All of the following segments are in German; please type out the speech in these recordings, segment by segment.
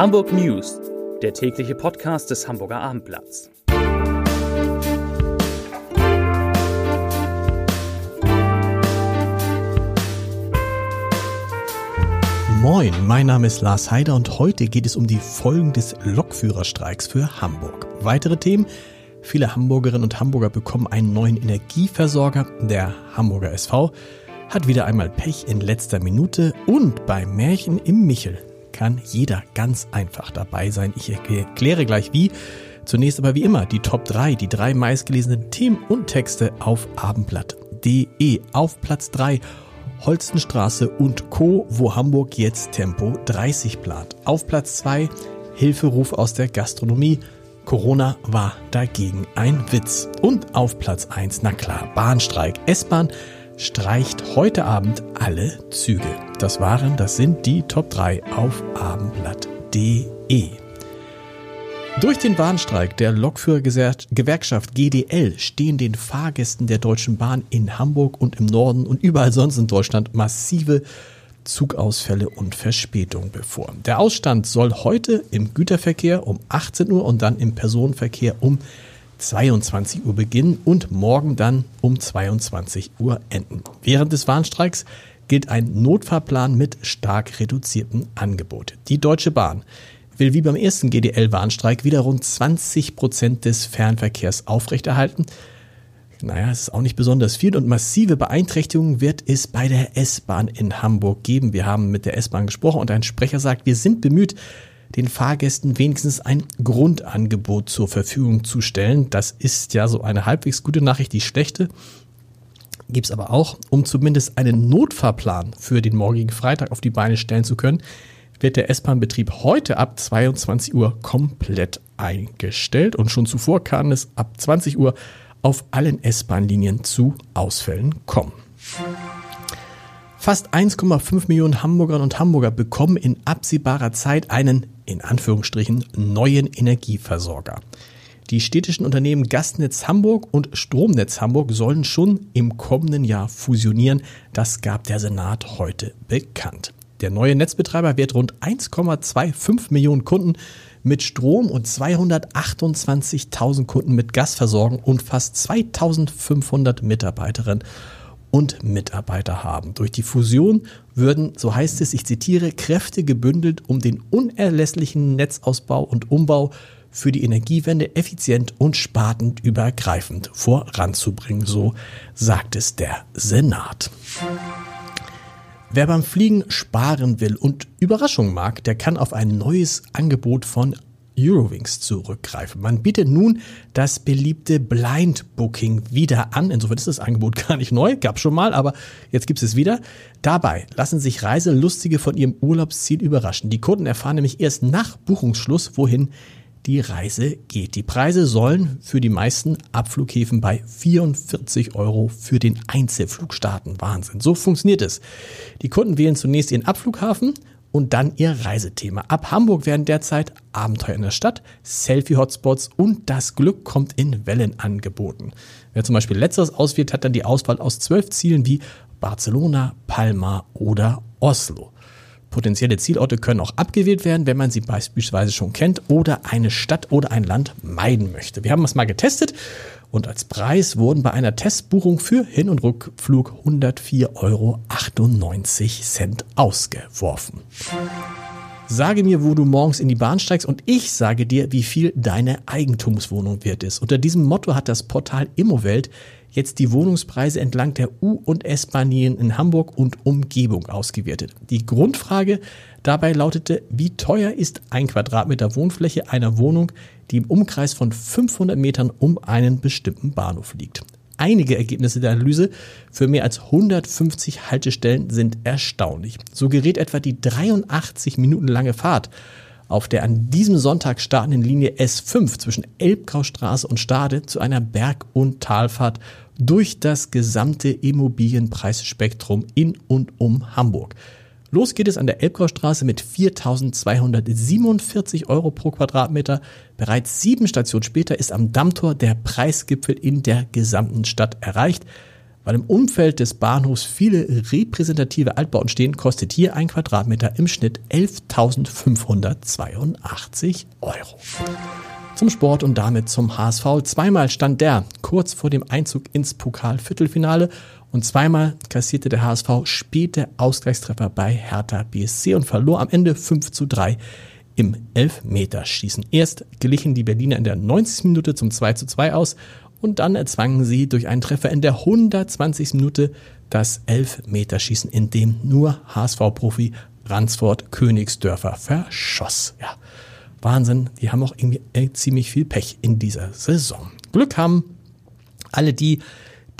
Hamburg News, der tägliche Podcast des Hamburger Abendblatts. Moin, mein Name ist Lars Heider und heute geht es um die Folgen des Lokführerstreiks für Hamburg. Weitere Themen Viele Hamburgerinnen und Hamburger bekommen einen neuen Energieversorger. Der Hamburger SV hat wieder einmal Pech in letzter Minute und bei Märchen im Michel kann jeder ganz einfach dabei sein. Ich erkläre gleich wie. Zunächst aber wie immer die Top 3, die drei meistgelesenen Themen und Texte auf abendblatt.de. Auf Platz 3 Holstenstraße und Co., wo Hamburg jetzt Tempo 30 plant. Auf Platz 2 Hilferuf aus der Gastronomie. Corona war dagegen ein Witz. Und auf Platz 1, na klar, Bahnstreik. S-Bahn streicht heute Abend alle Züge. Das waren, das sind die Top 3 auf abendblatt.de. Durch den Bahnstreik der Lokführergewerkschaft GDL stehen den Fahrgästen der Deutschen Bahn in Hamburg und im Norden und überall sonst in Deutschland massive Zugausfälle und Verspätungen bevor. Der Ausstand soll heute im Güterverkehr um 18 Uhr und dann im Personenverkehr um 22 Uhr beginnen und morgen dann um 22 Uhr enden. Während des Warnstreiks gilt ein Notfahrplan mit stark reduziertem Angebot. Die Deutsche Bahn will wie beim ersten GDL-Warnstreik wieder rund 20 Prozent des Fernverkehrs aufrechterhalten. Naja, es ist auch nicht besonders viel und massive Beeinträchtigungen wird es bei der S-Bahn in Hamburg geben. Wir haben mit der S-Bahn gesprochen und ein Sprecher sagt, wir sind bemüht, den Fahrgästen wenigstens ein Grundangebot zur Verfügung zu stellen. Das ist ja so eine halbwegs gute Nachricht. Die schlechte gibt es aber auch, um zumindest einen Notfahrplan für den morgigen Freitag auf die Beine stellen zu können, wird der S-Bahn-Betrieb heute ab 22 Uhr komplett eingestellt und schon zuvor kann es ab 20 Uhr auf allen S-Bahn-Linien zu Ausfällen kommen. Fast 1,5 Millionen Hamburgerinnen und Hamburger bekommen in absehbarer Zeit einen, in Anführungsstrichen, neuen Energieversorger. Die städtischen Unternehmen Gastnetz Hamburg und Stromnetz Hamburg sollen schon im kommenden Jahr fusionieren. Das gab der Senat heute bekannt. Der neue Netzbetreiber wird rund 1,25 Millionen Kunden mit Strom und 228.000 Kunden mit Gas versorgen und fast 2500 Mitarbeiterinnen und Mitarbeiter haben. Durch die Fusion würden, so heißt es, ich zitiere, Kräfte gebündelt, um den unerlässlichen Netzausbau und Umbau für die Energiewende effizient und spartenübergreifend voranzubringen, so sagt es der Senat. Wer beim Fliegen sparen will und Überraschung mag, der kann auf ein neues Angebot von Eurowings zurückgreifen. Man bietet nun das beliebte Blind Booking wieder an. Insofern ist das Angebot gar nicht neu, gab schon mal, aber jetzt gibt es wieder. Dabei lassen sich Reiselustige von ihrem Urlaubsziel überraschen. Die Kunden erfahren nämlich erst nach Buchungsschluss, wohin die Reise geht. Die Preise sollen für die meisten Abflughäfen bei 44 Euro für den Einzelflug starten. Wahnsinn. So funktioniert es. Die Kunden wählen zunächst ihren Abflughafen und dann ihr Reisethema. Ab Hamburg werden derzeit Abenteuer in der Stadt, Selfie-Hotspots und das Glück kommt in Wellen angeboten. Wer zum Beispiel letzteres auswählt, hat dann die Auswahl aus zwölf Zielen wie Barcelona, Palma oder Oslo. Potenzielle Zielorte können auch abgewählt werden, wenn man sie beispielsweise schon kennt oder eine Stadt oder ein Land meiden möchte. Wir haben es mal getestet und als Preis wurden bei einer Testbuchung für Hin- und Rückflug 104,98 Euro ausgeworfen. Sage mir, wo du morgens in die Bahn steigst und ich sage dir, wie viel deine Eigentumswohnung wert ist. Unter diesem Motto hat das Portal Immowelt jetzt die Wohnungspreise entlang der U- und S-Bahnlinien in Hamburg und Umgebung ausgewertet. Die Grundfrage dabei lautete, wie teuer ist ein Quadratmeter Wohnfläche einer Wohnung, die im Umkreis von 500 Metern um einen bestimmten Bahnhof liegt. Einige Ergebnisse der Analyse für mehr als 150 Haltestellen sind erstaunlich. So gerät etwa die 83 Minuten lange Fahrt auf der an diesem Sonntag startenden Linie S5 zwischen Elbgraustraße und Stade zu einer Berg- und Talfahrt durch das gesamte Immobilienpreisspektrum in und um Hamburg. Los geht es an der Elbgraustraße mit 4.247 Euro pro Quadratmeter. Bereits sieben Stationen später ist am Dammtor der Preisgipfel in der gesamten Stadt erreicht. Weil im Umfeld des Bahnhofs viele repräsentative Altbauten stehen, kostet hier ein Quadratmeter im Schnitt 11.582 Euro. Zum Sport und damit zum HSV. Zweimal stand der kurz vor dem Einzug ins Pokalviertelfinale und zweimal kassierte der HSV späte Ausgleichstreffer bei Hertha BSC und verlor am Ende 5 zu 3 im Elfmeterschießen. Erst glichen die Berliner in der 90. Minute zum 2 zu 2 aus und dann erzwangen sie durch einen Treffer in der 120. Minute das Elfmeterschießen, in dem nur HSV-Profi Ransford Königsdörfer verschoss. Ja, Wahnsinn, die haben auch irgendwie äh, ziemlich viel Pech in dieser Saison. Glück haben alle die,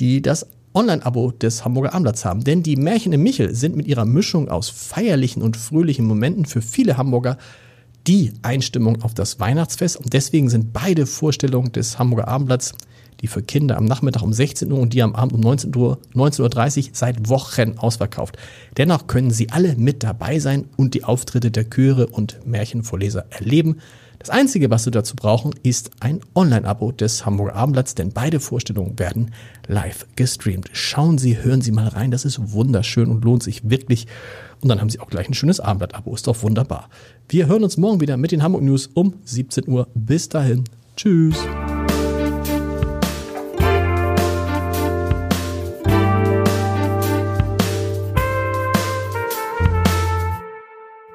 die das Online-Abo des Hamburger Abendblatts haben. Denn die Märchen im Michel sind mit ihrer Mischung aus feierlichen und fröhlichen Momenten für viele Hamburger die Einstimmung auf das Weihnachtsfest. Und deswegen sind beide Vorstellungen des Hamburger Abendblatts, die für Kinder am Nachmittag um 16 Uhr und die am Abend um 19 Uhr, 19.30 Uhr seit Wochen ausverkauft. Dennoch können Sie alle mit dabei sein und die Auftritte der Chöre und Märchenvorleser erleben. Das Einzige, was Sie dazu brauchen, ist ein Online-Abo des Hamburger Abendblatts, denn beide Vorstellungen werden live gestreamt. Schauen Sie, hören Sie mal rein, das ist wunderschön und lohnt sich wirklich. Und dann haben Sie auch gleich ein schönes Abendblatt-Abo, ist doch wunderbar. Wir hören uns morgen wieder mit den Hamburg News um 17 Uhr. Bis dahin, tschüss.